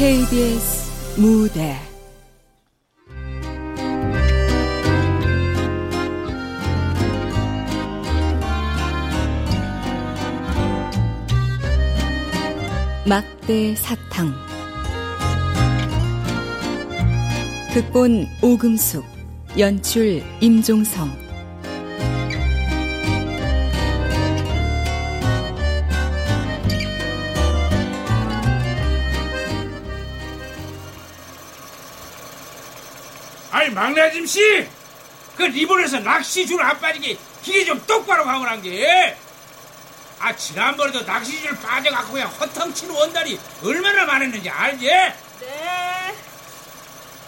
KBS 무대. 막대 사탕. 극본 오금숙 연출 임종성 아이 막내 아줌씨 그 리본에서 낚시줄 안 빠지게 길이 좀 똑바로 가보란 게. 아 지난번에도 낚시줄 빠져갖고 그냥 허텅치는 원단이 얼마나 많았는지 알지? 네.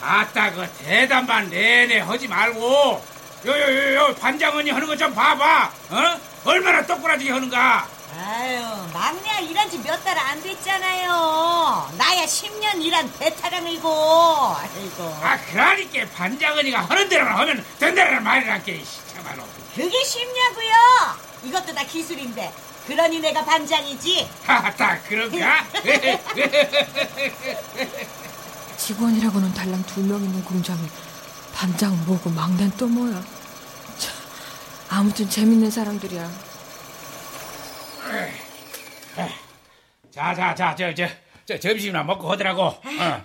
아따 그 대담반 내내 하지 말고 요요요요 반장 언니 하는 거 좀 봐봐 어? 얼마나 똑부러지게 하는가 아유, 막내야 일한 지 몇 달 안 됐잖아요. 나야 10년 일한 베테랑이고. 아이고. 아 그러니까 반장언니가 하는 대로만 하면 된다는 말이란게 참말로 그게 쉽냐고요? 이것도 다 기술인데. 그러니 내가 반장이지. 아따 그런가? 직원이라고는 달랑 두 명 있는 공장에 반장 뭐고 막내는 또 뭐야. 참, 아무튼 재밌는 사람들이야. 자자자 저 저 저 점심이나 먹고 하더라고 어.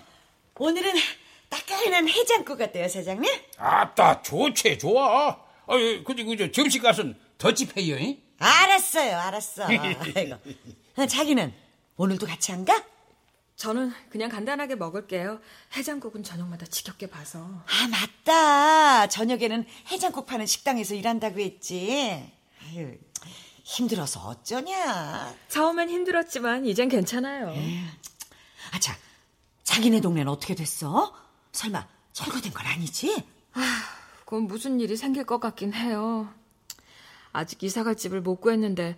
오늘은 따끈한 해장국 어때요, 사장님? 아따 좋지 좋아 아유 근데 그저 점심 값은 더치페이요 잉? 알았어요, 알았어. 아이고. 어, 자기는 오늘도 같이 안 가? 저는 그냥 간단하게 먹을게요. 해장국은 저녁마다 지겹게 봐서. 아, 맞다. 저녁에는 해장국 파는 식당에서 일한다고 했지. 아유, 힘들어서 어쩌냐. 처음엔 힘들었지만 이젠 괜찮아요. 아, 자, 자기네 동네는 어떻게 됐어? 설마 철거된 건 아니지? 그건 무슨 일이 생길 것 같긴 해요. 아직 이사갈 집을 못 구했는데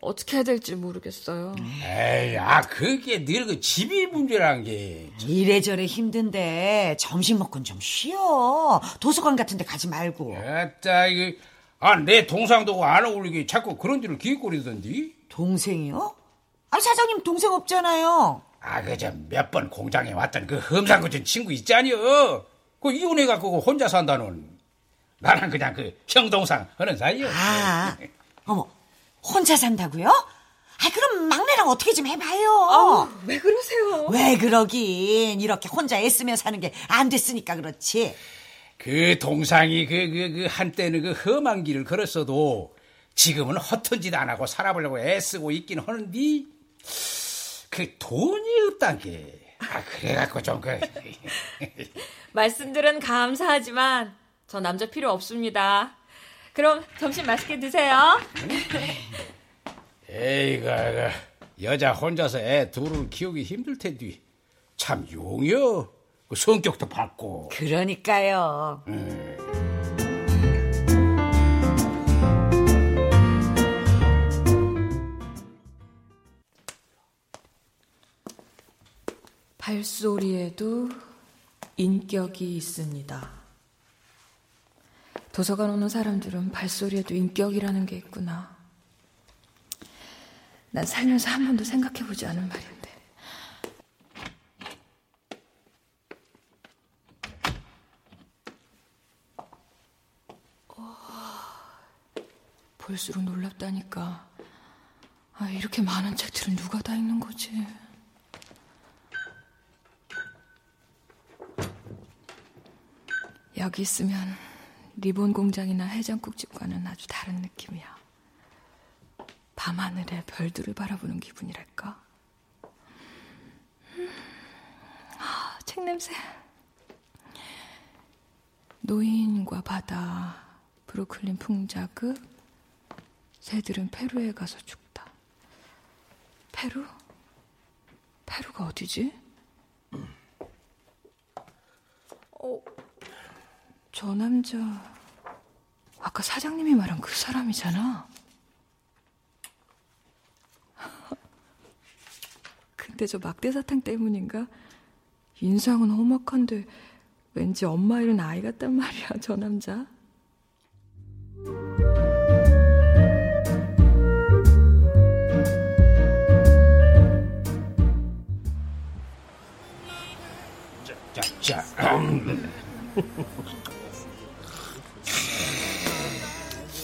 어떻게 해야 될지 모르겠어요. 에이 아 그게 늘 그 집이 문제란 게 이래저래 힘든데 점심 먹고는 좀 쉬어. 도서관 같은 데 가지 말고. 아따 이거 아 내 동상도 안 어울리게 자꾸 그런 데를 기웃거리던디 동생이요? 아, 사장님 동생 없잖아요. 아 그저 몇 번 공장에 왔던 그 험상궂은 친구 있잖여 그 이혼해갖고 혼자 산다는 나는 그냥 그 형동상 하는 사이요 아, 어머, 혼자 산다고요? 아, 그럼 막내랑 어떻게 좀 해봐요. 아우, 왜 그러세요? 왜 그러긴 이렇게 혼자 애쓰며 사는 게 안 됐으니까 그렇지. 그 동상이 그, 그, 그 한때는 그 험한 길을 걸었어도 지금은 허튼 짓 안 하고 살아보려고 애쓰고 있긴 하는데 그 돈이 없단 게. 아, 그래갖고 좀 그. 말씀들은 감사하지만 저 남자 필요 없습니다. 그럼 점심 맛있게 드세요. 에이그, 그, 여자 혼자서 애 둘을 키우기 힘들 텐데. 참 용이여. 그 성격도 밝고. 그러니까요. 발소리에도 인격이 있습니다. 도서관 오는 사람들은 발소리에도 인격이라는 게 있구나. 난 살면서 한 번도 생각해 보지 않은 말인데. 볼수록 놀랍다니까. 아, 이렇게 많은 책들은 누가 다 읽는 거지? 여기 있으면 리본 공장이나 해장국집과는 아주 다른 느낌이야. 밤하늘에 별들을 바라보는 기분이랄까? 음, 아, 책 냄새. 노인과 바다, 브루클린 풍자극, 새들은 페루에 가서 죽다. 페루? 페루가 어디지? 어, 저 남자 아까 사장님이 말한 그 사람이잖아. 근데 저 막대사탕 때문인가? 인상은 험악한데 왠지 엄마 잃은 아이 같단 말이야, 저 남자.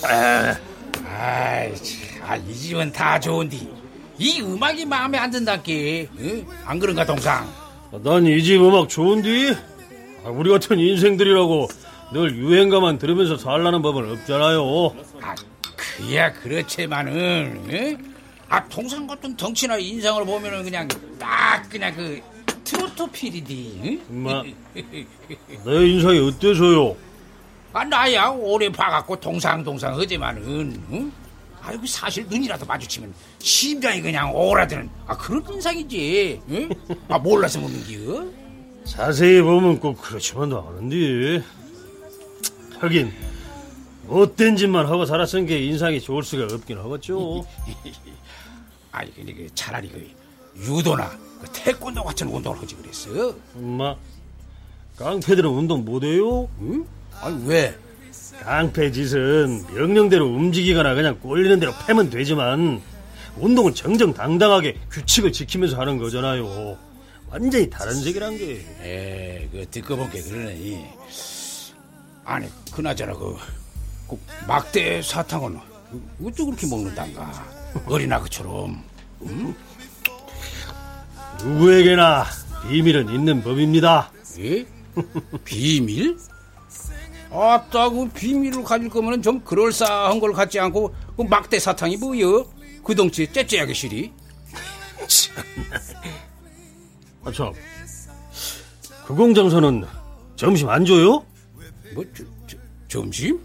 아, 아이, 집은 다 좋은데 이 음악이 마음에 안 든다께. 응? 안 그런가 동상? 아, 난이 집 음악 좋은데 아, 우리 같은 인생들이라고 늘 유행가만 들으면서 살라는 법은 없잖아요. 아, 그야 그렇지만은 응? 아 동상 같은 덩치나 인상을 보면은 그냥 딱 그냥 그 트로트. 응? 엄마. 내 인상이 어때서요? 아, 나야 오래 봐갖고 동상동상 하지만은, 응? 아이고, 사실 눈이라도 마주치면 심장이 그냥 오라드는, 아, 그런 인상이지, 응? 아, 몰라서 묻는기요? 자세히 보면 꼭 그렇지만도 않은데. 하긴, 못된 짓만 하고 살았은 게 인상이 좋을 수가 없긴 하겠죠. 아니, 근데 그 차라리 그 유도나 그 태권도 같은 운동을 하지 그랬어. 엄마, 깡패들은 운동 못해요? 응? 아니, 왜? 깡패 짓은 명령대로 움직이거나 그냥 꼴리는 대로 패면 되지만 운동은 정정당당하게 규칙을 지키면서 하는 거잖아요. 완전히 다른 세계란 게. 에, 그 듣고 본게 그러네. 아니, 그나저나 그, 그 막대 사탕은 어쩌 그렇게 먹는단가? 어린아그처럼. 누구에게나 비밀은 있는 법입니다. 예? 비밀? 아따, 그 비밀을 가질 거면 좀 그럴싸한 걸 갖지 않고 그 막대 사탕이 뭐여? 그 덩치 째째하게 시리? 아, 참. 그 공장사는 점심 안 줘요? 뭐, 저, 저, 점심?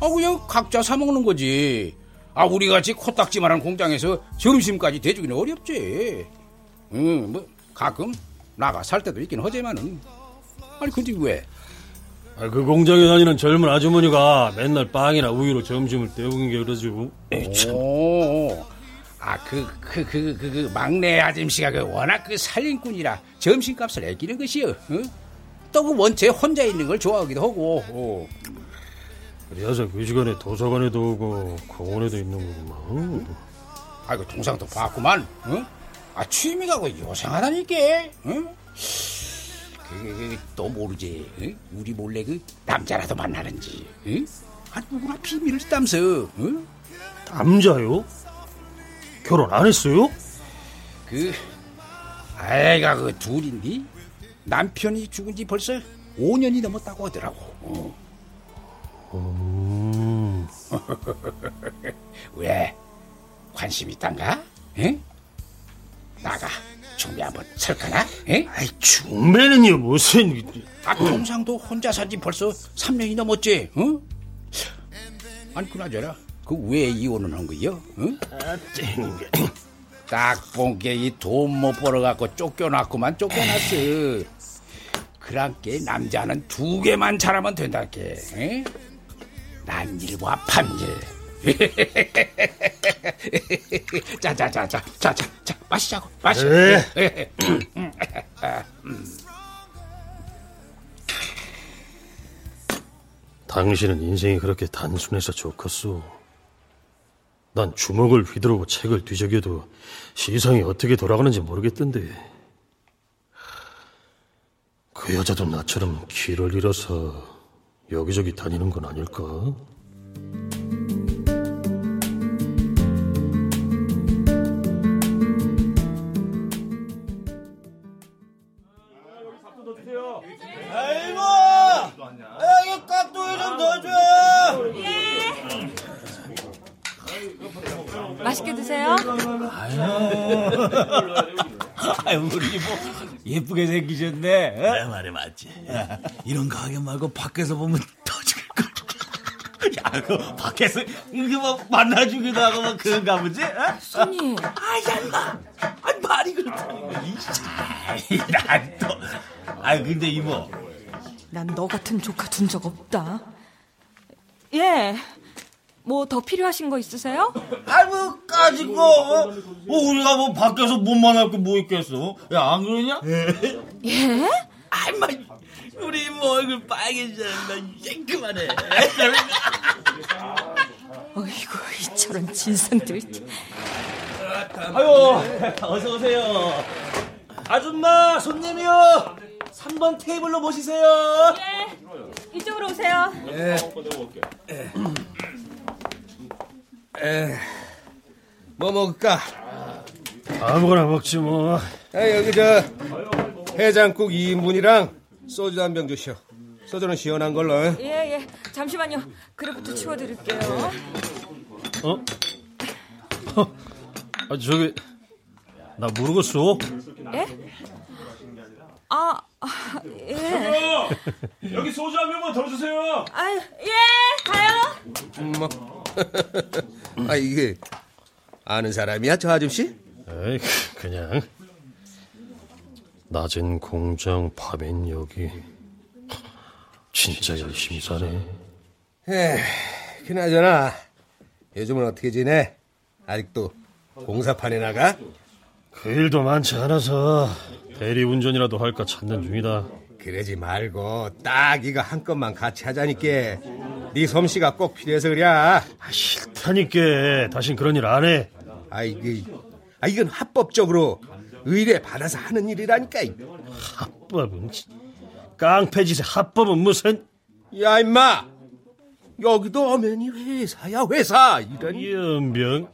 아, 그냥 각자 사 먹는 거지. 아, 우리 같이 코딱지만한 공장에서 점심까지 대주기는 어렵지. 응, 뭐, 가끔 나가 살 때도 있긴 하지만은. 아니, 근데 왜? 아, 그 공장에 다니는 젊은 아주머니가 맨날 빵이나 우유로 점심을 때우는 게 그러죠. 에이, 참. 오, 아, 그, 그, 그, 그, 그, 막내 아줌씨가 그 워낙 그 살림꾼이라 점심값을 아끼는 것이요. 응? 또그 원체 혼자 있는 걸 좋아하기도 하고. 어. 그래서 그 시간에 도서관에도 오고 공원에도 있는 거구만. 아이고 동상도 봤구만. 응? 아 취미가 그 요상하다니까. 응? 그게, 그게 또 모르지. 응? 우리 몰래 그 남자라도 만나는지. 응? 아 누구나 비밀을 쓰다면서. 응? 남자요? 결혼 안 했어요? 그 아이가 그 둘인데 남편이 죽은 지 벌써 5년이 넘었다고 하더라고. 어. 음, 왜 관심 있단가? 응? 나가 준비 한번 설까나? 응? 아이 중매는요 무슨? 아, 동상도 혼자 산지 벌써 3년이 넘었지, 응? 아니, 그나저나, 그 왜 이혼을 한 거요, 응? 아, 땡. 딱본 게 이 돈 못 벌어갖고 쫓겨났구만 쫓겨났어. 그랑께 남자는 두 개만 잘하면 된다께, 응? 난일과 밤일. 자자자자 자자 자 마시자고 마시. 네. 당신은 인생이 그렇게 단순해서 좋겠소. 난 주먹을 휘두르고 책을 뒤적여도 시상이 어떻게 돌아가는지 모르겠던데. 그 여자도 나처럼 길을 잃어서 여기저기 다니는 건 아닐까? 아유, 우리 이모 예쁘게 생기셨네. 내 말이 맞지. 이런 가게 말고 밖에서 보면 더 죽을 거. 야, 그 밖에서 이게 뭐 만나 주기도 하고 뭐 그런가 보지? 어? 손님, 아야, 인마. 아니, 말이 그렇다. 아이, 난 또. 아유, 근데 이모. 난 너 같은 조카 둔 적 없다. 예. 뭐 더 필요하신 거 있으세요? 아이고, 까짓 거. 어? 뭐, 우리가 뭐 밖에서 못 만날 게 뭐 있겠어? 야, 안 그러냐? 예? 아이, 마, 우리 이모 얼굴 빨개지잖아. 그만해. 어이구, 이처럼 진상들. 아유, 어서 오세요. 아줌마, 손님이요. 3번 테이블로 모시세요. 예. 이쪽으로 오세요. 뭐 먹을까? 아무거나 먹지 뭐. 아, 여기 저 해장국 2인분이랑 소주 한 병 주시오. 소주는 시원한 걸로. 어? 예, 예. 잠시만요. 그릇부터 치워드릴게요. 어? 어? 아, 저기, 나 모르겠어. 예? 아, 아, 예. 여기 소주 한 병만 더 주세요. 아, 예, 가요. 음, 뭐. 아, 이게 아는 사람이야, 저 아저씨? 에이, 그냥. 낮엔 공장, 밤엔 여기. 진짜 열심히 사네. 에 그나저나 요즘은 어떻게 지내? 아직도 공사판에 나가? 그 일도 많지 않아서 대리운전이라도 할까 찾는 중이다. 그러지 말고 딱 이거 한 건만 같이 하자니까 네 솜씨가 꼭 필요해서 그래. 아 싫다니까. 다신 그런 일 안 해. 아 이게 아 이건 합법적으로 의뢰 받아서 하는 일이라니까. 합법은 깡패짓의 합법은 무슨? 야 임마! 여기도 엄연히 회사야 회사! 이런. 연병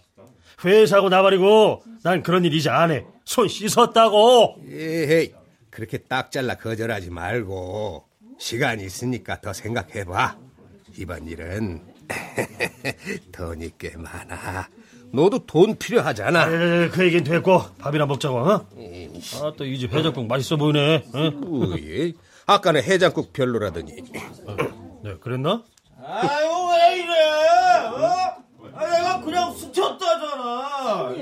회사고 나발이고 난 그런 일 이제 안 해. 손 씻었다고. 에헤이 그렇게 딱 잘라 거절하지 말고 시간이 있으니까 더 생각해봐 이번 일은 돈이 꽤 많아 너도 돈 필요하잖아 에, 그 얘기는 됐고 밥이나 먹자고. 어? 아또 이 집 해장국 맛있어 보이네. 어? 뭐예? 아까는 해장국 별로라더니 네, 그랬나? 아유 왜 이래? 어? 아, 내가 그냥 스쳤다잖아.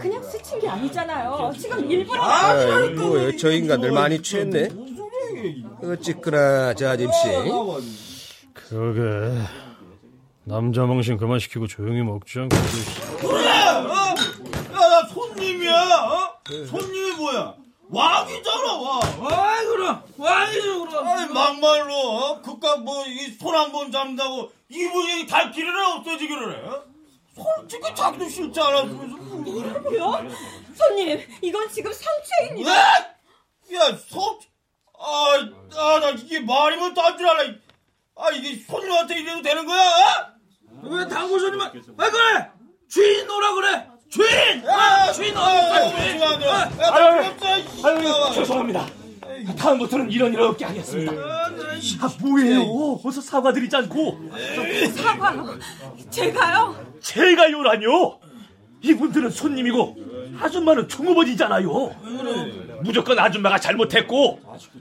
그냥 스친 게 아니잖아요. 지금 일부러. 아이고 저 인간들 많이 취했네 어쨌거나 저 아줌씨 그러게 남자 망신 그만 시키고 조용히 먹자. 그래. 어? 야나 손님이야. 어? 손님이 뭐야? 왕이잖아 왕. 아이 그럼 왕이죠 그럼. 아니 막말로 어? 그깟 뭐이 손 한 번 잡는다고 이분이 달기를 없어지기를 해. 어? 솔직히 자기도 싫지 않았으면서 뭐요? 손님, 이건 지금 성추행입니다. 왜? 야, 속, 아, 아, 나 이게 말이면 딴줄 알아. 아, 이게 손님한테 이래도 되는 거야? 어? 왜 당구 손님은, 아, 그래! 주인 오라 그래! 주인! 아, 주인 오라 그래! 아유, 아유, 죄송합니다. 다음부터는 이런 일 없게 하겠습니다. 아, 뭐예요? 어서 사과드리지 않고 사과요. 제가요? 제가요라뇨? 이분들은 손님이고 아줌마는 종업원이잖아요. 무조건 아줌마가 잘못했고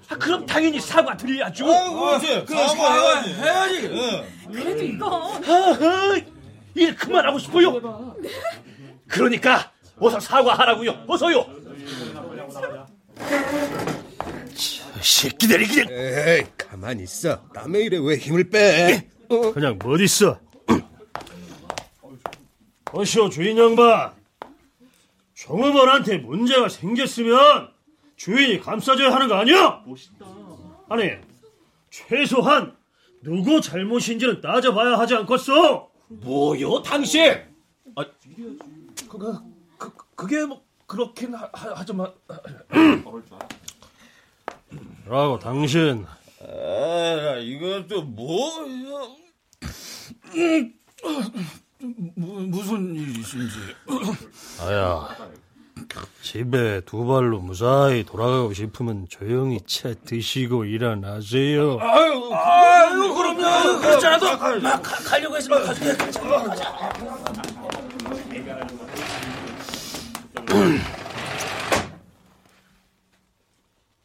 아, 그럼 당연히 사과 드려야죠. 그렇지. 그 사과 해야지. 해야지. 그래도 이건. 아하, 일 그만하고 싶어요. 그러니까 어서 사과하라고요. 어서요. 새끼들이 그냥 에이 가만히 있어 남의 일에 왜 힘을 빼 어? 그냥 뭐 있어. 어시오 주인 양반. 종업원한테 문제가 생겼으면 주인이 감싸줘야 하는 거 아니야? 아니 최소한 누구 잘못인지는 따져봐야 하지 않겠어? 뭐요, 당신? 아, 그, 그, 그게 뭐 그렇긴 하, 하지만 라고 당신 아, 이건 또 뭐야? 무슨 일이신지. 아야 집에 두 발로 무사히 돌아가고 싶으면 조용히 채 드시고 일어나세요. 아유, 아유, 그럼요. 그렇지 않아도 막 가, 가려고 했으면 가줄게.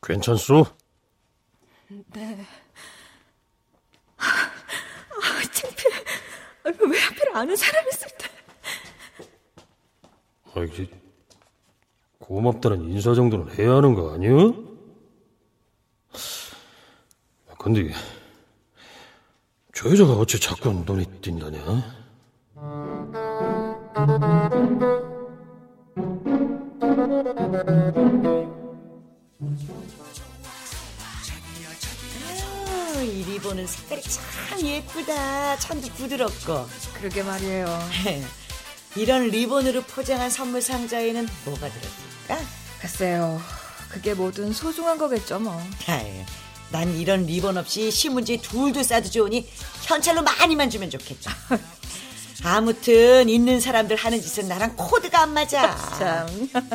괜찮소? 네. 아, 창피해. 아, 왜 하필 아는 사람이 있을 때. 아, 이게 고맙다는 인사 정도는 해야 하는 거 아니야? 근데 저 여자가 어째 자꾸 눈이 띈다냐? 아유, 이 리본은 색깔이 참 예쁘다. 천도 부드럽고. 그러게 말이에요. 이런 리본으로 포장한 선물 상자에는 뭐가 들었 을까? 글쎄요. 그게 뭐든 소중한 거겠죠, 뭐. 아유, 난 이런 리본 없이 신문지 둘둘 싸도 좋으니 현찰로 많이만 주면 좋겠죠. 아무튼 있는 사람들 하는 짓은 나랑 코드가 안 맞아. 참.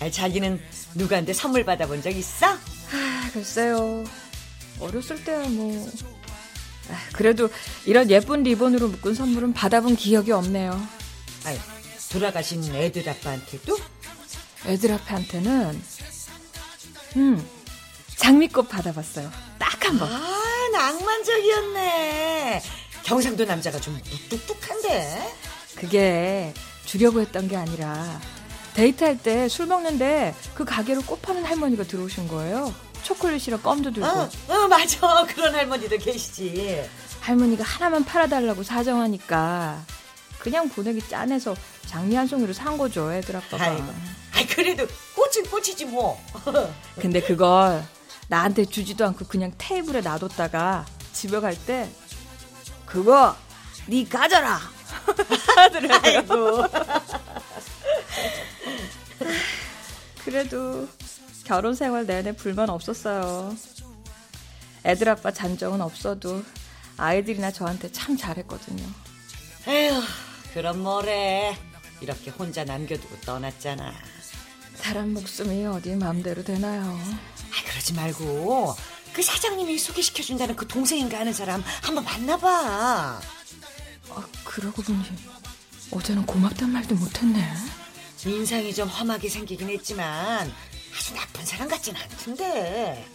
아, 자기는 누구한테 선물 받아본 적 있어? 아, 글쎄요. 어렸을 때야 뭐. 아, 그래도 이런 예쁜 리본으로 묶은 선물은 받아본 기억이 없네요. 아이, 돌아가신 애들 아빠한테도? 애들 앞한테는 음 장미꽃 받아봤어요. 딱 한 번. 아, 낭만적이었네. 경상도 남자가 좀 무뚝뚝한데. 그게 주려고 했던 게 아니라 데이트할 때 술 먹는데 그 가게로 꽃 파는 할머니가 들어오신 거예요. 초콜릿이랑 껌도 들고 어, 어, 맞아. 그런 할머니도 계시지. 할머니가 하나만 팔아달라고 사정하니까 그냥 보내기 짠해서 장미 한 송이로 산 거죠 애들 아빠가. 아이고. 아이, 그래도 꽃은 꽃이지 뭐. 근데 그걸 나한테 주지도 않고 그냥 테이블에 놔뒀다가 집에 갈 때 그거 네 가져라 하더라고요. 그래도 결혼 생활 내내 불만 없었어요. 애들 아빠 잔정은 없어도 아이들이나 저한테 참 잘했거든요. 에휴, 그럼 뭐래. 이렇게 혼자 남겨두고 떠났잖아. 사람 목숨이 어디 마음대로 되나요? 아, 그러지 말고 그 사장님이 소개시켜 준다는 그 동생인가 하는 사람 한번 만나봐. 아, 그러고 보니 어제는 고맙단 말도 못했네. 인상이 좀 험하게 생기긴 했지만 아주 나쁜 사람 같진 않던데.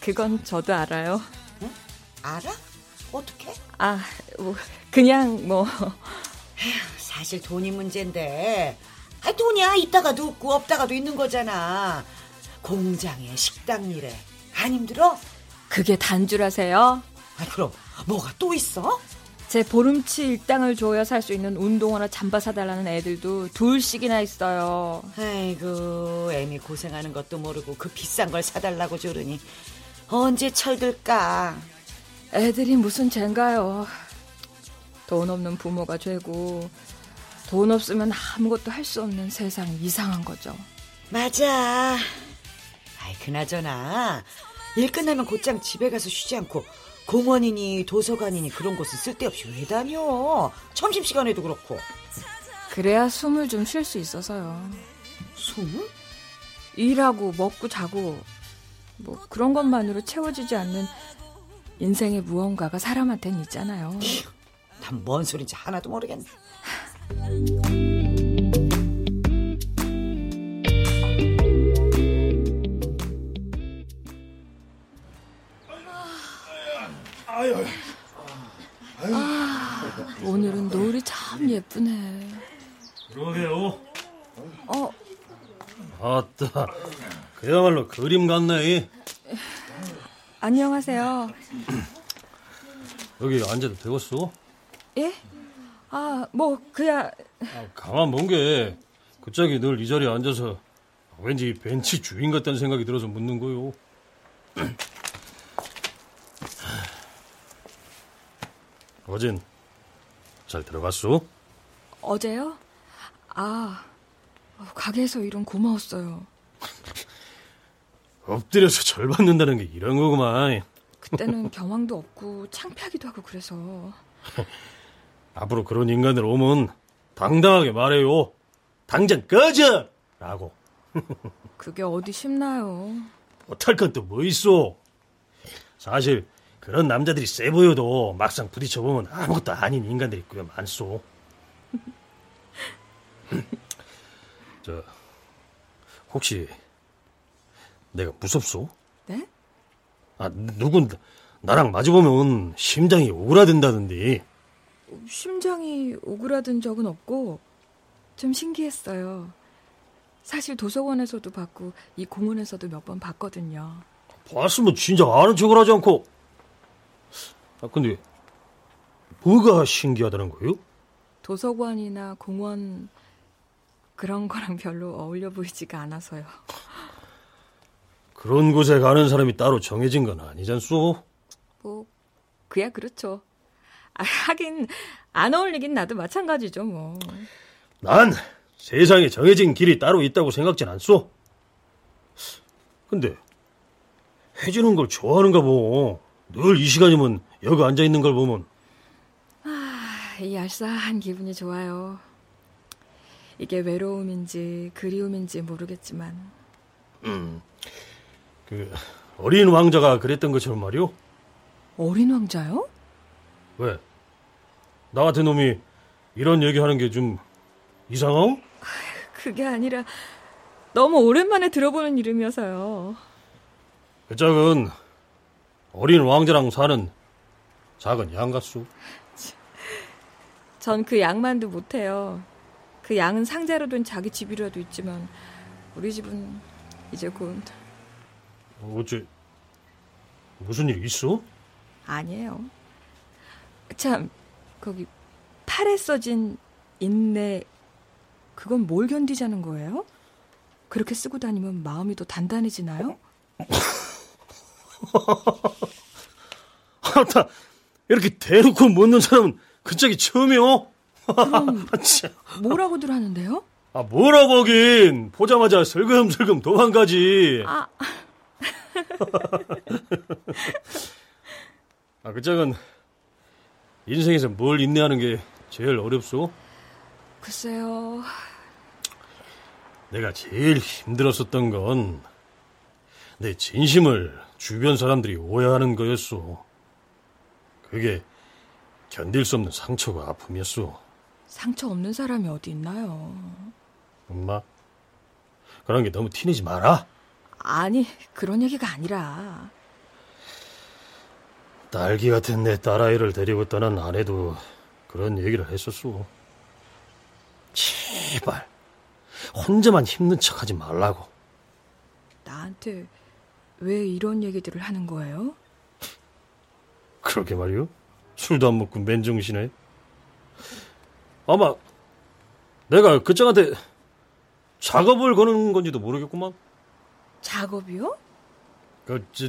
그건 저도 알아요. 알아? 어떻게? 아, 뭐 그냥 뭐 사실 돈이 문제인데. 아, 돈이야 있다가도 없고 없다가도 있는 거잖아. 공장에 식당 일에 안 힘들어? 그게 단주라세요? 아, 그럼 뭐가 또 있어? 제 보름치 일당을 줘야 살 수 있는 운동화나 잠바 사달라는 애들도 둘씩이나 있어요. 아이고 애미 고생하는 것도 모르고 그 비싼 걸 사달라고 조르니 언제 철들까? 애들이 무슨 죄인가요? 돈 없는 부모가 죄고 돈 없으면 아무것도 할 수 없는 세상 이상한 거죠. 맞아. 아이 그나저나 일 끝나면 곧장 집에 가서 쉬지 않고 공원이니 도서관이니 그런 곳은 쓸데없이 왜 다녀? 점심시간에도 그렇고. 그래야 숨을 좀 쉴 수 있어서요. 숨? 일하고 먹고 자고 뭐 그런 것만으로 채워지지 않는 인생의 무언가가 사람한테는 있잖아요. 난 뭔 소린지 하나도 모르겠네. 오늘은 노을이 참 예쁘네. 그러게요. 어, 아따, 그야말로 그림 같네. 안녕하세요. 여기 앉아도 되겠어? 예? 아, 뭐 그야 아, 가만 본 게, 그 짝이 늘이 자리에 앉아서 왠지 벤치 주인 같다는 생각이 들어서 묻는 거요. 어젠 잘 들어갔어? 어제요? 아, 어, 가게에서 이런 고마웠어요. 엎드려서 절 받는다는 게 이런 거구만. 그때는 경황도 없고 창피하기도 하고 그래서 앞으로 그런 인간들 오면 당당하게 말해요. 당장 꺼져! 라고. 그게 어디 쉽나요? 못할 건 또 뭐 있어? 사실 그런 남자들이 세 보여도 막상 부딪혀보면 아무것도 아닌 인간들이 꽤 많소. 저 혹시 내가 무섭소? 네? 아 누군 나랑 마주보면 심장이 오그라든다던데. 심장이 오그라든 적은 없고 좀 신기했어요. 사실 도서관에서도 봤고 이 공원에서도 몇 번 봤거든요. 봤으면 진짜 아는 척을 하지 않고. 아 근데 뭐가 신기하다는 거요? 도서관이나 공원 그런 거랑 별로 어울려 보이지가 않아서요. 그런 곳에 가는 사람이 따로 정해진 건 아니잖소. 뭐 그야 그렇죠. 아, 하긴 안 어울리긴 나도 마찬가지죠 뭐. 난 세상에 정해진 길이 따로 있다고 생각진 않소. 근데 해주는 걸 좋아하는가 보. 늘 이 시간이면 여기 앉아 있는 걸 보면 이 알싸한 기분이 좋아요. 이게 외로움인지 그리움인지 모르겠지만. 음, 그 어린 왕자가 그랬던 것처럼 말이오. 어린 왕자요? 왜? 나 같은 놈이 이런 얘기하는 게 좀 이상하오? 그게 아니라 너무 오랜만에 들어보는 이름이어서요. 그 짝은 어린 왕자랑 사는 작은 양가수. 전 그 양만도 못해요. 그 양은 상자로 된 자기 집이라도 있지만 우리 집은 이제 곧 어째 무슨 일 있어? 아니에요. 참 거기 팔에 써진 인내 그건 뭘 견디자는 거예요? 그렇게 쓰고 다니면 마음이 더 단단해지나요? 아따 이렇게 대놓고 묻는 사람은 그 짝이 처음이오. 그럼 뭐라고들 하는데요? 아 뭐라고 하긴 보자마자 슬금슬금 도망가지. 아, 아, 그 짝은 인생에서 뭘 인내하는 게 제일 어렵소? 글쎄요. 내가 제일 힘들었었던 건 내 진심을 주변 사람들이 오해하는 거였소. 그게 견딜 수 없는 상처가 아픔이었소. 상처 없는 사람이 어디 있나요? 엄마, 그런 게 너무 티내지 마라. 아니, 그런 얘기가 아니라. 딸기 같은 내 딸아이를 데리고 떠난 아내도 그런 얘기를 했었소. 제발, 혼자만 힘든 척 하지 말라고. 나한테 왜 이런 얘기들을 하는 거예요? 그러게 말이요. 술도 안 먹고 맨정신에. 아마 내가 그 짝한테 작업을 거는 건지도 모르겠구만. 작업이요? 그, 저,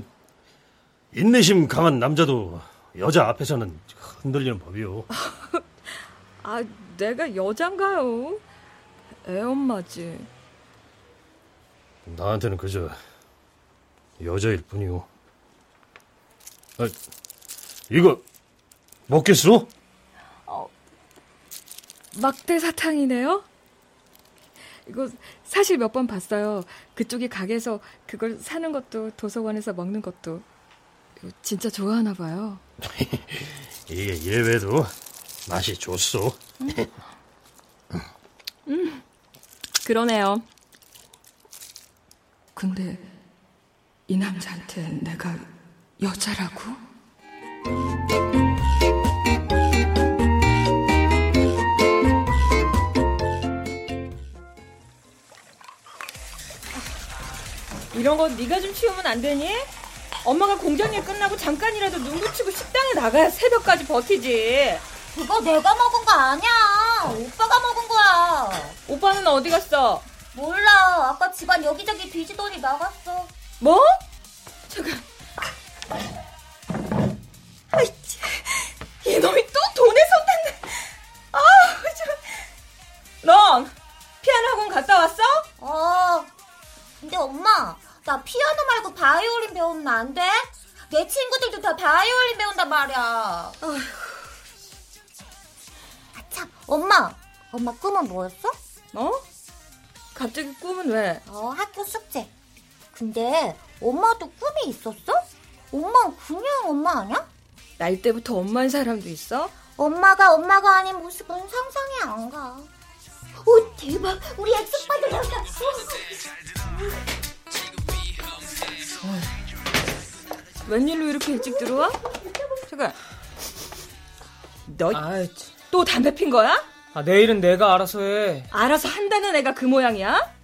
인내심 강한 남자도 여자 앞에서는 흔들리는 법이요. 아, 내가 여잔가요? 애 엄마지. 나한테는 그저 여자일 뿐이요. 아, 이거 먹겠어? 막대 사탕이네요? 이거 사실 몇 번 봤어요. 그쪽이 가게에서 그걸 사는 것도 도서관에서 먹는 것도 진짜 좋아하나 봐요. 이게 예외도 맛이 좋소. 그러네요. 근데 이 남자한테 내가 여자라고? 이런 거 네가 좀 치우면 안 되니? 엄마가 공장 일 끝나고 잠깐이라도 눈 붙이고 식당에 나가야 새벽까지 버티지. 그거 내가 먹은 거 아니야. 오빠가 먹은 거야. 오빠는 어디 갔어? 몰라. 아까 집안 여기저기 뒤지더니 나갔어. 뭐? 잠깐. 아이, 이놈이 또 돈에 손 댔네. 아, 참. 넌 피아노 학원 갔다 왔어? 어. 근데 엄마, 나 피아노 말고 바이올린 배우면 안 돼? 내 친구들도 다 바이올린 배운단 말이야. 아참, 엄마. 엄마 꿈은 뭐였어? 어? 갑자기 꿈은 왜? 어, 학교 숙제. 근데 엄마도 꿈이 있었어? 엄마 그냥 엄마 아니야? 날 때부터 엄마인 사람도 있어? 엄마가 엄마가 아닌 모습은 상상이 안 가. 오 대박! 우리 엑스파들 나온 웬일로 이렇게 일찍 들어와? 잠깐. 너또 아, 담배 핀 거야? 아, 내일은 내가 알아서 해. 알아서 한다는 애가 그 모양이야?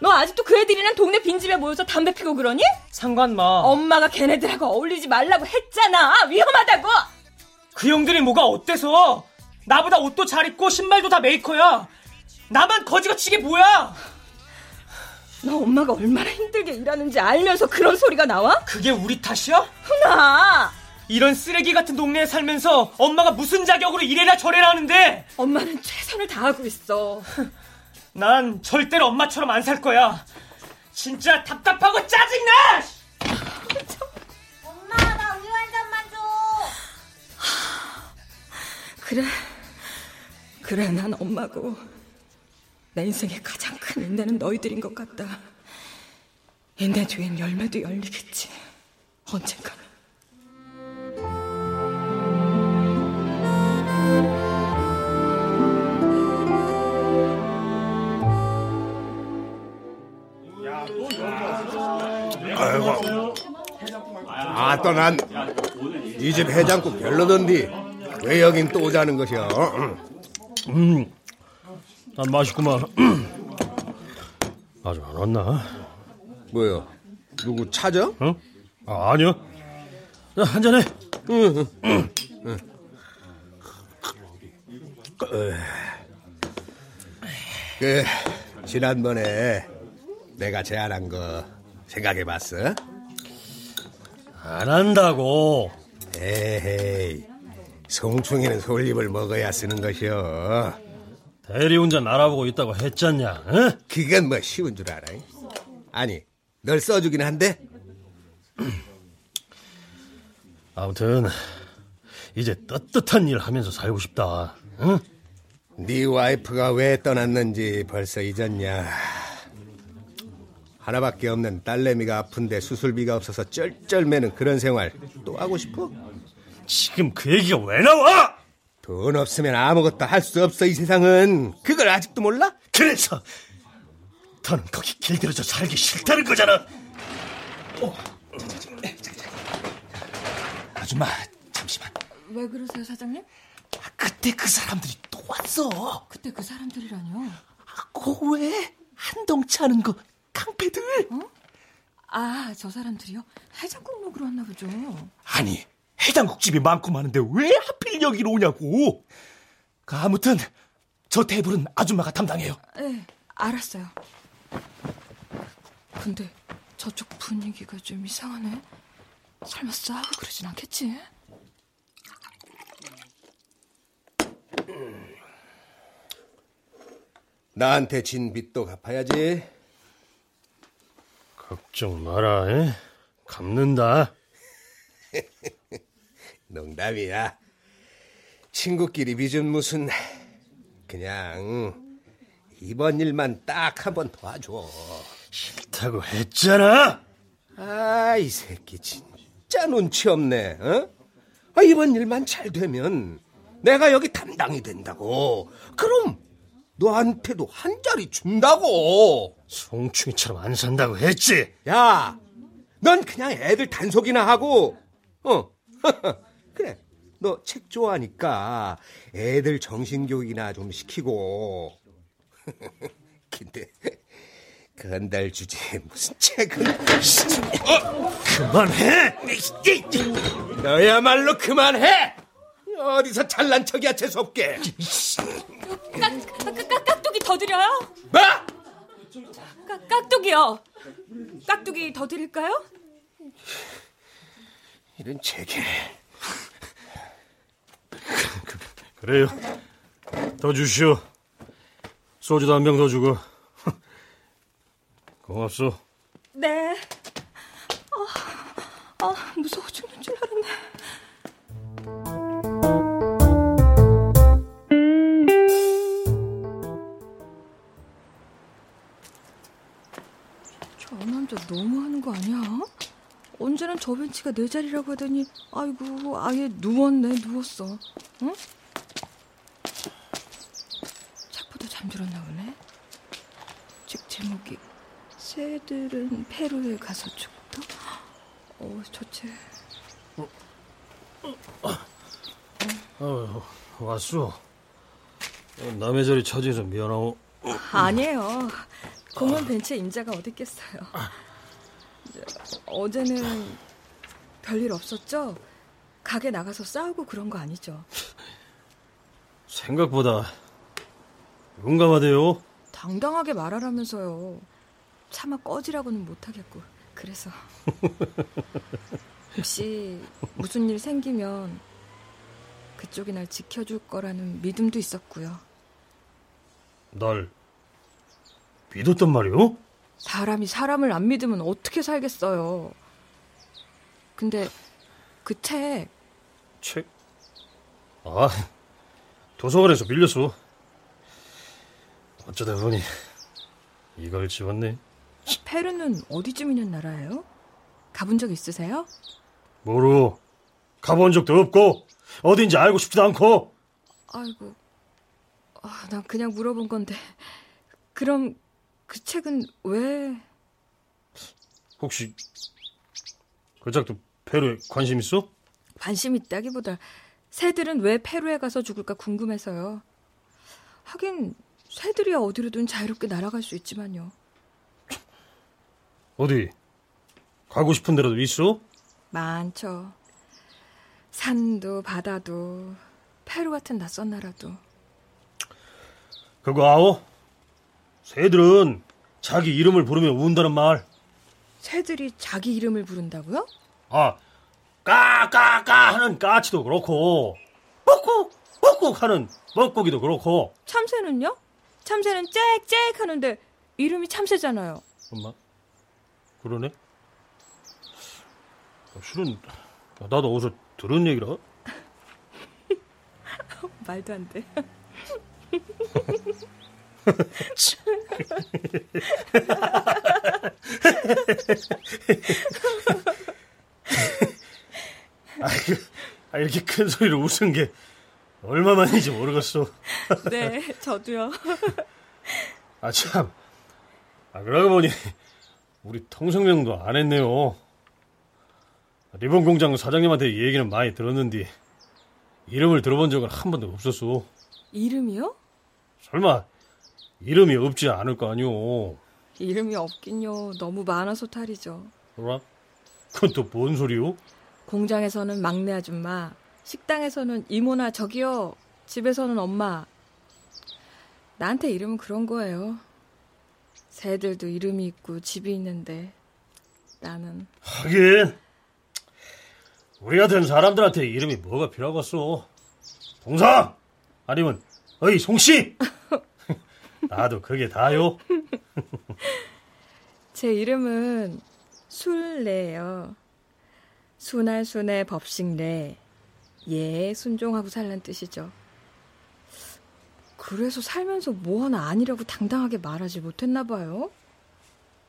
너 아직도 그 애들이랑 동네 빈집에 모여서 담배 피고 그러니? 상관 마. 엄마가 걔네들하고 어울리지 말라고 했잖아. 위험하다고. 그 형들이 뭐가 어때서? 나보다 옷도 잘 입고 신발도 다 메이커야. 나만 거지같이게 뭐야? 너 엄마가 얼마나 힘들게 일하는지 알면서 그런 소리가 나와? 그게 우리 탓이야? 훈아! 이런 쓰레기 같은 동네에 살면서 엄마가 무슨 자격으로 이래라 저래라 하는데 엄마는 최선을 다하고 있어. 난 절대로 엄마처럼 안 살 거야. 진짜 답답하고 짜증나! 엄마 나 우유 한 잔만 줘. 그래, 그래, 난 엄마고. 내 인생의 가장 큰 인내는 너희들인 것 같다. 인내 뒤엔 열매도 열리겠지. 언젠가. 아이고. 아, 또난이 집 해장국 별로던디. 왜 여긴 또 오자는 것이야? 음, 난 맛있구만. 아주 안 왔나? 뭐요? 누구 찾아? 응? 아, 아니요. 자, 한잔해. 응, 응, 응. 그, 지난번에 내가 제안한 거 생각해 봤어? 안 한다고. 에헤이, 송충이는 솔잎을 먹어야 쓰는 것이여. 대리운전 알아보고 있다고 했잖냐, 응? 그건 뭐 쉬운 줄 알아? 아니, 널 써주긴 한데? 아무튼, 이제 떳떳한 일 하면서 살고 싶다, 응? 네 와이프가 왜 떠났는지 벌써 잊었냐? 하나밖에 없는 딸내미가 아픈데 수술비가 없어서 쩔쩔매는 그런 생활 또 하고 싶어? 지금 그 얘기가 왜 나와? 돈 없으면 아무것도 할 수 없어 이 세상은 그걸 아직도 몰라? 그래서 더는 거기 길들여져 살기 싫다는 거잖아. 어, 아줌마 잠시만. 왜 그러세요, 사장님? 그때 그 사람들이 또 왔어. 그때 그 사람들이라뇨? 그왜 한동치 않은 거 깡패들? 어? 아, 저 사람들이요? 해장국 먹으러 왔나 보죠. 아니, 해장국집이 많고 많은데 왜 하필 여기로 오냐고. 그 아무튼 저 테이블은 아줌마가 담당해요. 네, 알았어요. 근데 저쪽 분위기가 좀 이상하네. 설마 싸우고 그러진 않겠지? 나한테 진 빚도 갚아야지. 걱정 마라, 에? 갚는다. 농담이야. 친구끼리 빚은 무슨 그냥 이번 일만 딱 한 번 도와줘. 싫다고 했잖아. 아, 이 새끼 진짜 눈치 없네. 어? 아, 이번 일만 잘 되면 내가 여기 담당이 된다고. 그럼 너한테도 한 자리 준다고. 송충이처럼 안 산다고 했지. 야, 넌 그냥 애들 단속이나 하고, 어, 그래. 너 책 좋아하니까 애들 정신교육이나 좀 시키고. 근데 건달 주제 무슨 책을? 어, 그만해. 너야말로 그만해. 어디서 잘난 척이야 재수없게. 깍, 깍, 깍두기 더 드려요? 뭐? 깍, 깍두기요. 깍두기 더 드릴까요? 이런 제게. 그래요. 더 주시오. 소주도 한 병 더 주고. 고맙소. 네. 아, 아, 무서워 죽는 줄 알았네. 저 남자 너무하는 거 아니야? 언제는 저 벤치가 내 자리라고 하더니 아이고 아예 누웠네 누웠어 응? 책보다 잠들었나 보네 책 제목이 새들은 페루에 가서 죽다 어, 저 책 어, 왔소. 어, 남의 자리 차지해서 미안하오. 아니에요 공원 벤치에 임자가 어디 있겠어요 어제는 별일 없었죠? 가게 나가서 싸우고 그런 거 아니죠? 생각보다 용감하대요. 당당하게 말하라면서요. 차마 꺼지라고는 못하겠고. 그래서. 혹시 무슨 일 생기면 그쪽이 날 지켜줄 거라는 믿음도 있었고요. 날 믿었단 말이오? 사람이 사람을 안 믿으면 어떻게 살겠어요. 근데 그 책 책? 아, 도서관에서 빌렸어. 어쩌다 보니 이걸 집었네. 페루는 어디쯤 있는 나라예요? 가본 적 있으세요? 모르. 가본 적도 없고 어딘지 알고 싶지도 않고. 아이고, 아, 난 그냥 물어본 건데. 그럼 그 책은 왜? 혹시 그 작도 페루에 관심 있어? 관심 있다기보다 새들은 왜 페루에 가서 죽을까 궁금해서요. 하긴 새들이야 어디로든 자유롭게 날아갈 수 있지만요. 어디? 가고 싶은 데라도 있어? 많죠. 산도 바다도 페루 같은 낯선 나라도. 그거 아오? 새들은 자기 이름을 부르면 운다는 말. 새들이 자기 이름을 부른다고요? 아, 까까까 하는 까치도 그렇고, 뻑꾹 뻑꾹 하는 뻐꾸기도 그렇고. 참새는요? 참새는 짹짹 하는데 이름이 참새잖아요. 엄마, 그러네? 실은 나도 어디서 들은 얘기라. 말도 안 돼. 아, 이렇게 큰 소리로 웃은 게 얼마만인지 모르겠어. 네, 저도요. 아, 참. 아, 그러고 보니, 우리 통성명도 안 했네요. 리본 공장 사장님한테 얘기는 많이 들었는데, 이름을 들어본 적은 한 번도 없었어. 이름이요? 설마, 이름이 없지 않을 거 아니오. 이름이 없긴요. 너무 많아서 탈이죠. 뭐라? 그건 또 뭔 소리요? 공장에서는 막내 아줌마, 식당에서는 이모나 저기요, 집에서는 엄마. 나한테 이름은 그런 거예요. 새들도 이름이 있고 집이 있는데 나는 하긴 우리 같은 사람들한테 이름이 뭐가 필요하겠어 동상 아니면 어이 송씨 나도 그게 다요 제 이름은 술래예요 순할 순의 법식래 예 순종하고 살란 뜻이죠 그래서 살면서 뭐 하나 아니라고 당당하게 말하지 못했나 봐요.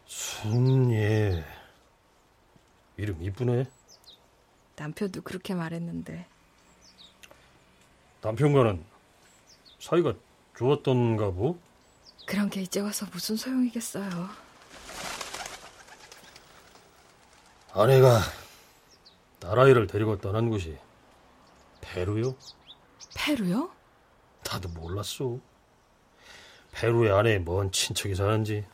순예. 이름 이쁘네. 남편도 그렇게 말했는데. 남편과는 사이가 좋았던가 보? 그런 게 이제 와서 무슨 소용이겠어요. 아내가 딸아이를 데리고 떠난 곳이 페루요? 페루요? 나도 몰랐어. 페루의 아내에 뭔 친척이 사는지.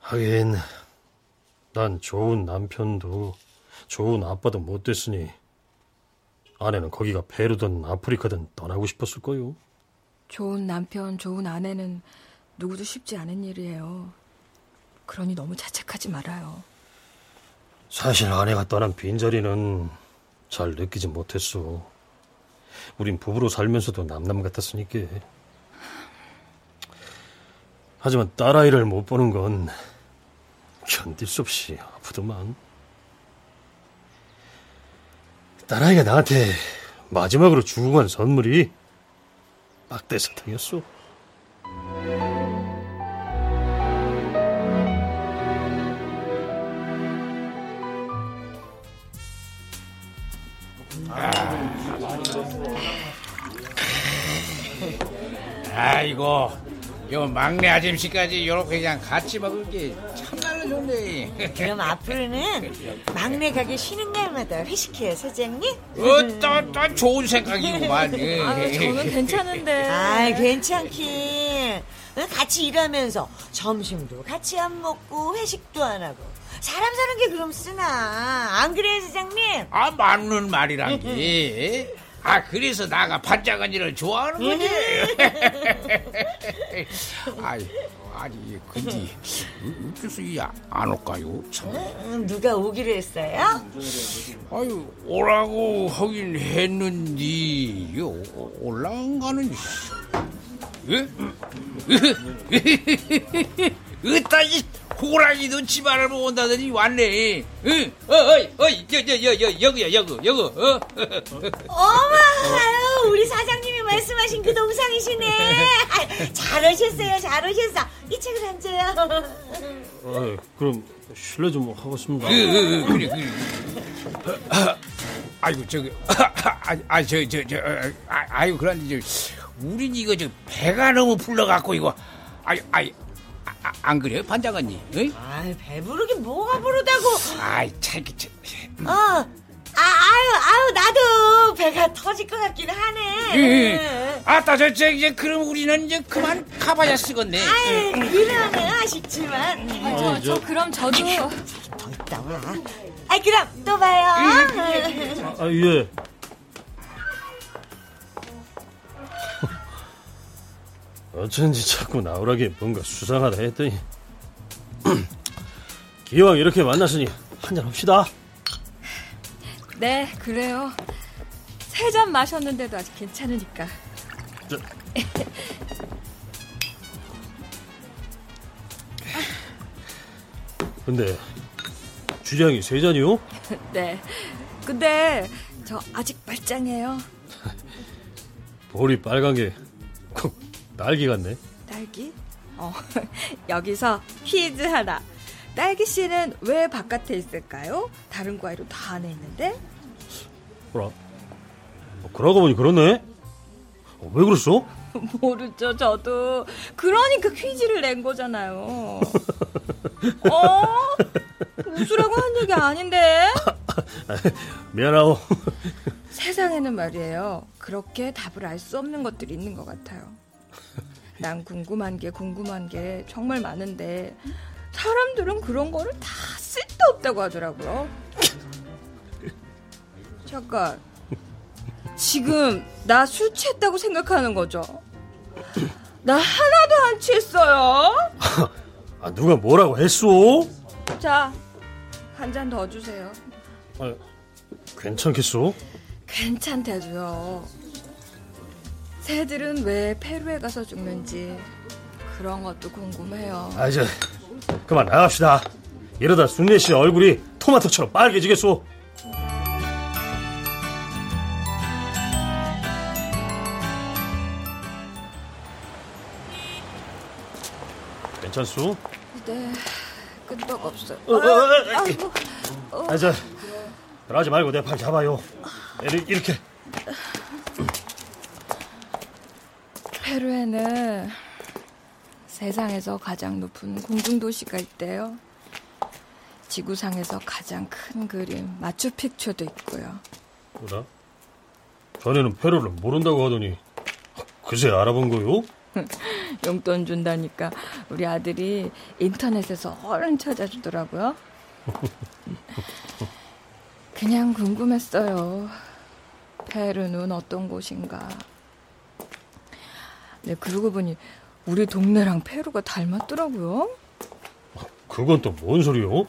하긴 난 좋은 남편도 좋은 아빠도 못 됐으니 아내는 거기가 페루든 아프리카든 떠나고 싶었을 거요. 좋은 남편, 좋은 아내는 누구도 쉽지 않은 일이에요. 그러니 너무 자책하지 말아요. 사실 아내가 떠난 빈자리는 잘 느끼지 못했어. 우린 부부로 살면서도 남남 같았으니까. 하지만 딸아이를 못 보는 건 견딜 수 없이 아프더만. 딸아이가 나한테 마지막으로 주고 간 선물이 막대 사탕이었어. 아이고, 요 막내 아줌씨까지 요렇게 그냥 같이 먹을 게 좋네. 그럼 앞으로는 막내 가게 쉬는 날마다 회식해요, 사장님? 어, 또, 또 좋은 생각이구만. 아, 저는 괜찮은데. 아, 괜찮긴. 같이 일하면서 점심도 같이 안 먹고 회식도 안 하고 사람 사는 게 그럼 쓰나? 안 그래요, 사장님? 아, 맞는 말이란 게. 아, 그래서 나가 반짝언니를 좋아하는 거지. 아이, 아니, 근데, 어째서 이안 올까요? 참. 음, 누가 오기로 했어요? 아유, 오라고 하긴 했는데, 요, 올라가는, 예? 으따, 이, 호랑이도 집안을 본다더니 왔네. 응, 어, 어이, 어이, 여, 여, 여, 여, 여기야, 여기, 여기, 어? 어머, 아유, 우리 사장님이 말씀하신 그 동상이시네. 아, 잘 오셨어요, 잘 오셨어. 이 책을 앉아요. 아, 그럼 실례 좀 하겠습니다. 그, 그, 그래 그래. 아, 아이고 저기 아저 저 저 아, 아이고 그런데 저 우린 이거 저 배가 너무 불러갖고 이거 아이 아이 아, 안 그래요 반장 언니? 응? 아, 배부르긴 뭐가 부르다고. 아이 참, 참 어, 아, 아유, 아유, 나도 배가 터질 것 같긴 하네. 예. 아따 저, 저 이제 그럼 우리는 이제 그만 가봐야 쓰겠네. 아유, 그러네, 아쉽지만. 저, 저 그럼 저도 더 있다 와. 아, 그럼 또 봐요. 아, 예. 어쩐지 자꾸 나오라게 뭔가 수상하다 했더니 기왕 이렇게 만났으니 한잔 합시다. 네 그래요. 세 잔 마셨는데도 아직 괜찮으니까. 저, 근데 주량이 세 잔이요? 네. 근데 저 아직 말짱해요. 볼이 빨간 게콕 딸기 같네. 딸기? 어, 여기서 퀴즈 하나. 딸기 씨는 왜 바깥에 있을까요? 다른 과일은 다 안에 있는데? 뭐라? 어, 그러고 보니 그렇네. 어, 왜 그랬어? 모르죠, 저도. 그러니까 퀴즈를 낸 거잖아요. 어? 웃으라고 한 얘기 아닌데? 미안하오. 세상에는 말이에요. 그렇게 답을 알 수 없는 것들이 있는 것 같아요. 난 궁금한 게 궁금한 게 정말 많은데 사람들은 그런 거를 다 쓸데없다고 하더라고요. 잠깐. 지금 나 술 취했다고 생각하는 거죠? 나 하나도 안 취했어요. 아, 누가 뭐라고 했어? 자, 한 잔 더 주세요. 아, 괜찮겠어? 괜찮대도요. 새들은 왜 페루에 가서 죽는지 그런 것도 궁금해요. 아, 이제 그만 나갑시다. 이러다 순례 씨 얼굴이 토마토처럼 빨개지겠소. 괜찮소? 네, 끈적 없어요. 어, 어, 어, 어. 아이고, 아, 저, 그러지 말고 내 팔 잡아요. 이렇게, 이렇게. 페루에는 세상에서 가장 높은 공중도시가 있대요. 지구상에서 가장 큰 그림 마추픽추도 있고요. 뭐라? 전에는 페루를 모른다고 하더니 그새 알아본 거요? 용돈 준다니까 우리 아들이 인터넷에서 얼른 찾아주더라고요. 그냥 궁금했어요. 페루는 어떤 곳인가. 네, 그러고 보니 우리 동네랑 페루가 닮았더라고요. 그건 또 뭔 소리요?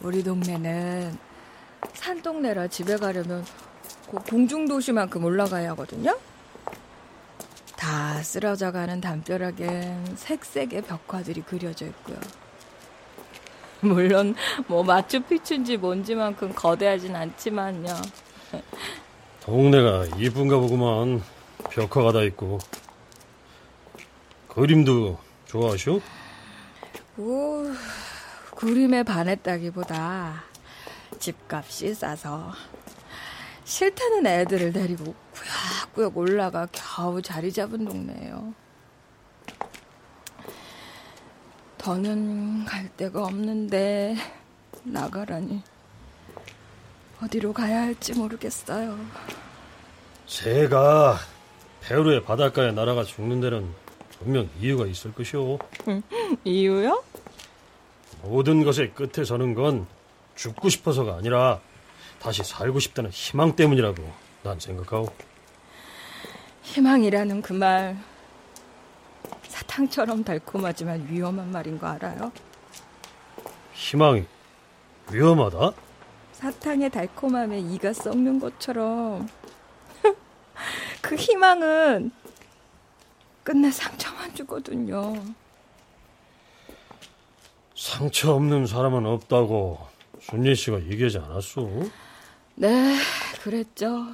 우리 동네는 산동네라 집에 가려면 그 공중도시만큼 올라가야 하거든요. 다 쓰러져가는 담벼락엔 색색의 벽화들이 그려져 있고요. 물론 뭐 마추픽추인지 뭔지만큼 거대하진 않지만요. 동네가 이쁜가 보구만. 벽화가 다 있고. 그림도 좋아하시오? 오, 그림에 반했다기보다 집값이 싸서 싫다는 애들을 데리고 꾸역꾸역 올라가 겨우 자리 잡은 동네예요. 더는 갈 데가 없는데 나가라니 어디로 가야 할지 모르겠어요. 새가 페루의 바닷가에 날아가 죽는 데는 분명 이유가 있을 것이오. 이유요? 모든 것의 끝에 서는 건 죽고 싶어서가 아니라 다시 살고 싶다는 희망 때문이라고 난 생각하오. 희망이라는 그 말 사탕처럼 달콤하지만 위험한 말인 거 알아요? 희망이 위험하다? 사탕의 달콤함에 이가 썩는 것처럼 그 희망은 끝내 상처만 주거든요. 상처 없는 사람은 없다고 순예 씨가 얘기하지 않았소? 네, 그랬죠.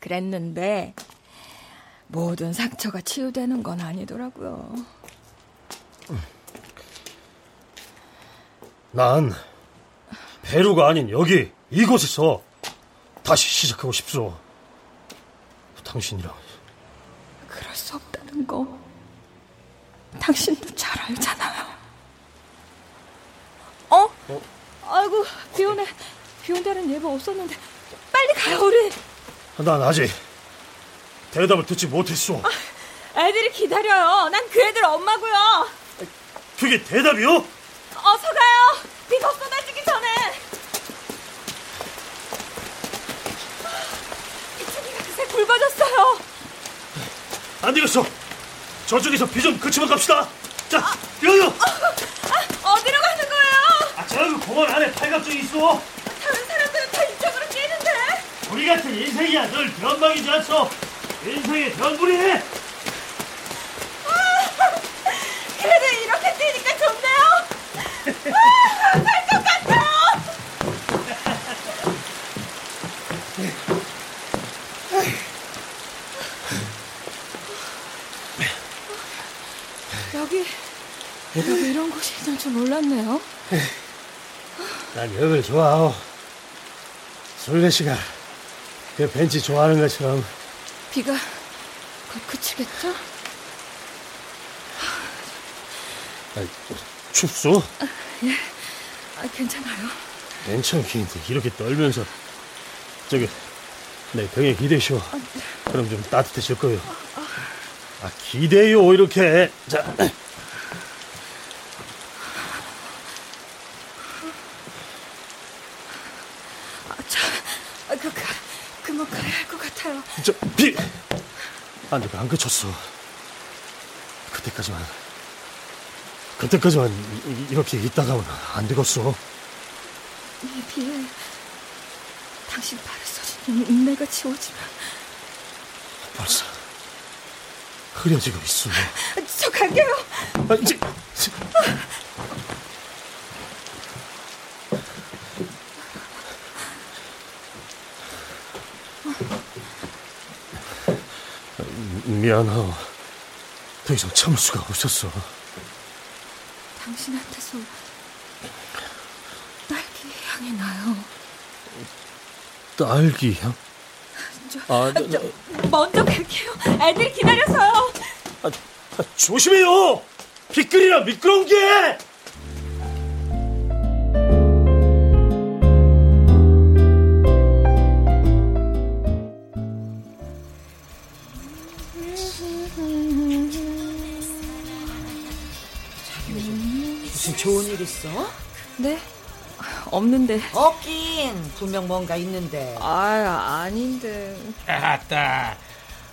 그랬는데 모든 상처가 치유되는 건 아니더라고요. 난 페루가 아닌 여기 이곳에서 다시 시작하고 싶소. 당신이랑 그럴 수 없다는 거 당신도 잘 알잖아요. 어? 아이고 비 오네. 비 온다는 예보 없었는데 빨리 가요 우리. 난 아직 대답을 듣지 못했소. 애들이 기다려요. 난 그 애들 엄마고요. 그게 대답이요? 어서 가요. 비 더 쏟아지기 전에. 이쪽이가 그새 굵어졌어요. 안 되겠어. 저쪽에서 비 좀 그치면 갑시다. 자, 여요. 어디로 가는 거예요? 아, 저기 공원 안에 팔각정이 있어. 다른 사람들은 다 이쪽으로 뛰는데. 우리 같은 인생이야 늘 변방이지 않소. 인생의 변불이네. 그래도 이렇게 뛰니까 좋네요. 아, 살것 같아요. 여기 여기 이런 곳이 있는 줄 몰랐네요. 난 여길 좋아하오. 솔레 씨가 그 벤치 좋아하는 것처럼 비가 곧 그치겠죠? 아, 춥소? 예, 아, 괜찮아요. 괜찮긴 이렇게 떨면서 저기 내 등에 기대시오. 그럼 좀 따뜻해질 거요. 아 기대요 이렇게 자. 아, 저, 아, 그, 그, 그만 가야 할 것 같아요. 저, 비! 아직 안 그쳤어. 그때까지만, 그때까지만 이- 이렇게 있다가면 안 되겠어. 이 비에 당신 발에 써진 인내가 지워지면 벌써 흐려지고 있어. 저 갈게요. 아, 이제, 미안하오. 더 이상 참을 수가 없었어. 당신한테서 딸기 향이 나요. 딸기 향? 저, 아, 저, 저, 먼저 갈게요. 애들이 기다려서요. 아, 조심해요! 빗글이라 미끄러운 게! 좋은 일 있어? 네? 없는데. 없긴 분명 뭔가 있는데. 아, 아닌데. 아따.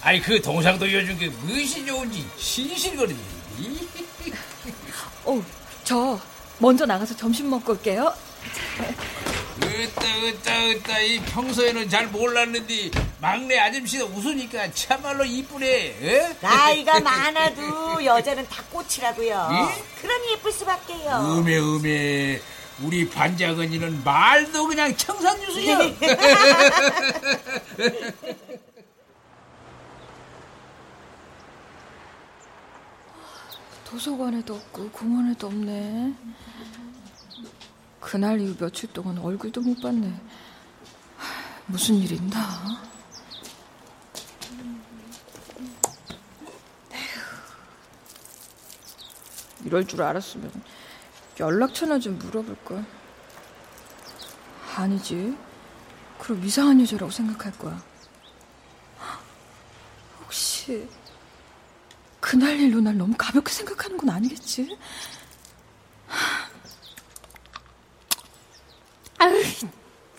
아니 그 동상도 요즘 그 무엇이 좋은지 신실거리니. 어, 저 먼저 나가서 점심 먹고 올게요. 으따 으따 으따 이 평소에는 잘 몰랐는데 막내 아줌씨가 웃으니까 참말로 이쁘네. 에? 나이가 많아도 여자는 다 꽃이라고요. 예? 그러니 예쁠 수밖에요. 음에 음에 우리 반장언니는 말도 그냥 청산유수야. 도서관에도 없고 공원에도 없네. 그날 이후 며칠 동안 얼굴도 못 봤네. 하, 무슨 일 있나? 이럴 줄 알았으면 연락처나 좀 물어볼 걸. 아니지. 그럼 이상한 여자라고 생각할 거야. 혹시 그날 일로 날 너무 가볍게 생각하는 건 아니겠지? 아유,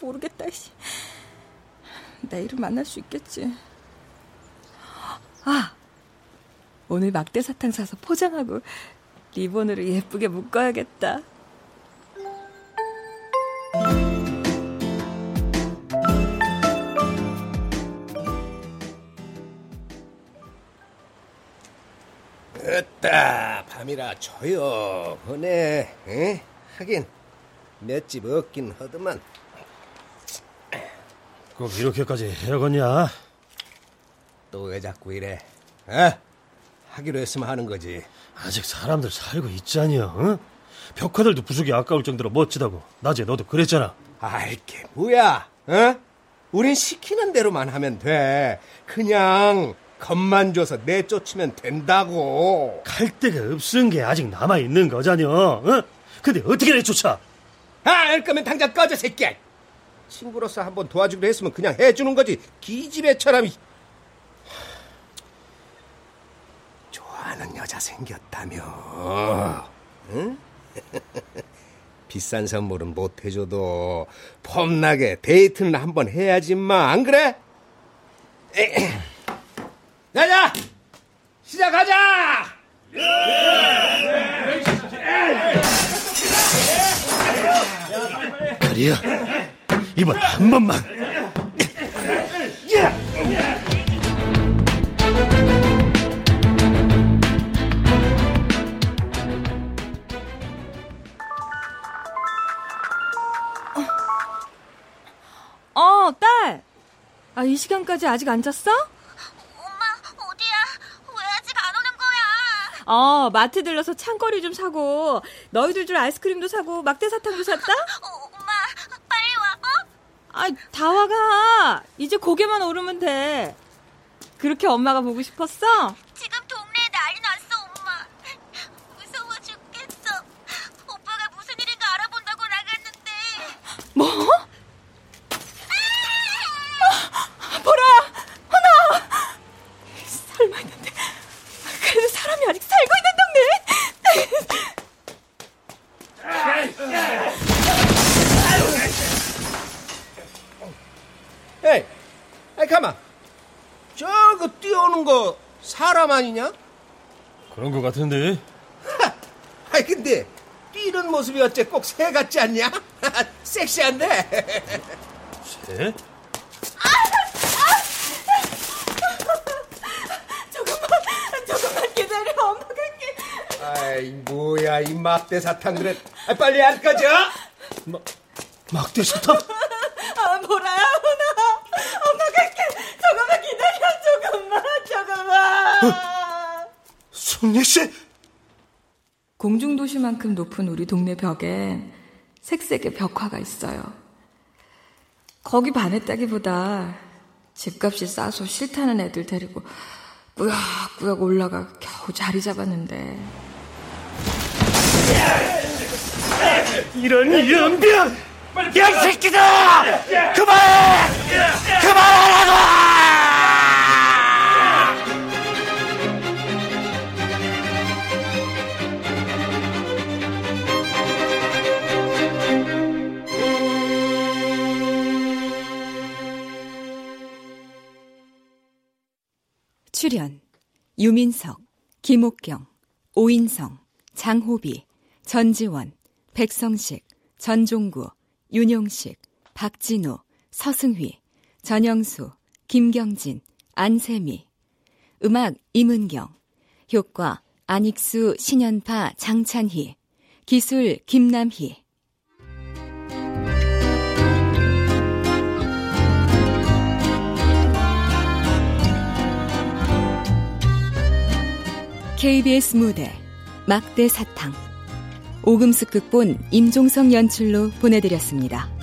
모르겠다. 씨. 내일은 만날 수 있겠지. 아, 오늘 막대 사탕 사서 포장하고 리본으로 예쁘게 묶어야겠다. 으따 밤이라 조용하네 에? 하긴 몇 집 없긴 하더만 꼭 이렇게까지 해야겠냐? 또 왜 자꾸 이래? 에? 하기로 했으면 하는 거지. 아직 사람들 살고 있잖여. 응? 벽화들도 부수기 아까울 정도로 멋지다고. 낮에 너도 그랬잖아. 알게 뭐야? 어? 우린 시키는 대로만 하면 돼. 그냥 겁만 줘서 내쫓으면 된다고. 갈 데가 없은 게 아직 남아 있는 거잖여. 어? 근데 어떻게 내쫓아? 아, 알 거면 당장 꺼져 새끼야. 친구로서 한번 도와주기로 했으면 그냥 해주는 거지. 기집애처럼. 좋 아하는 여자 생겼다며. 응? 비싼 선물은 못 해줘도 폼나게 데이트는 한번 해야지 마. 안 그래? 야야! 시작하자! 그래요. 이번 한 번만. 어, 딸. 아, 이 시간까지 아직 안 잤어? 엄마, 어디야? 왜 아직 안 오는 거야? 어, 마트 들러서 창거리 좀 사고, 너희들 줄 아이스크림도 사고, 막대 사탕도 샀다? 어, 엄마, 빨리 와, 어? 아, 다 와가. 이제 고개만 오르면 돼. 그렇게 엄마가 보고 싶었어? 지금 동네에 난리 났어, 엄마. 무서워 죽겠어. 오빠가 무슨 일인가 알아본다고 나갔는데. 뭐? 보라야! 하나! 설마 했는데. 그래도 사람이 아직 살고 있는 동네! 에이, 아이 가만. 저거 뛰어오는 거 사람 아니냐? 그런 거 같은데. 아이 근데 뛰는 모습이 어째 꼭 새 같지 않냐? 섹시한데. 새? 조금만, 조금만 기다려. 엄마 갈게. 아이 뭐야 이 막대 사탕 그래. 아, 빨리 안 꺼져. 막대 사탕? 아, 보라야, 하나. 엄마 갈게. 조금만 기다려. 조금만, 조금만. 손예 씨? 공중도시만큼 높은 우리 동네 벽엔 색색의 벽화가 있어요. 거기 반했다기보다 집값이 싸서 싫다는 애들 데리고 꾸역꾸역 올라가 겨우 자리 잡았는데 이런 연병! 야, 이 새끼다! 그만해! 그만하라고! 유민석, 김옥경, 오인성, 장호비, 전지원, 백성식, 전종구, 윤용식, 박진우, 서승휘, 전영수, 김경진, 안세미. 음악 임은경. 효과 안익수, 신연파, 장찬희. 기술 김남희 KBS 무대 막대 사탕 오금숙 극본 임종성 연출로 보내드렸습니다.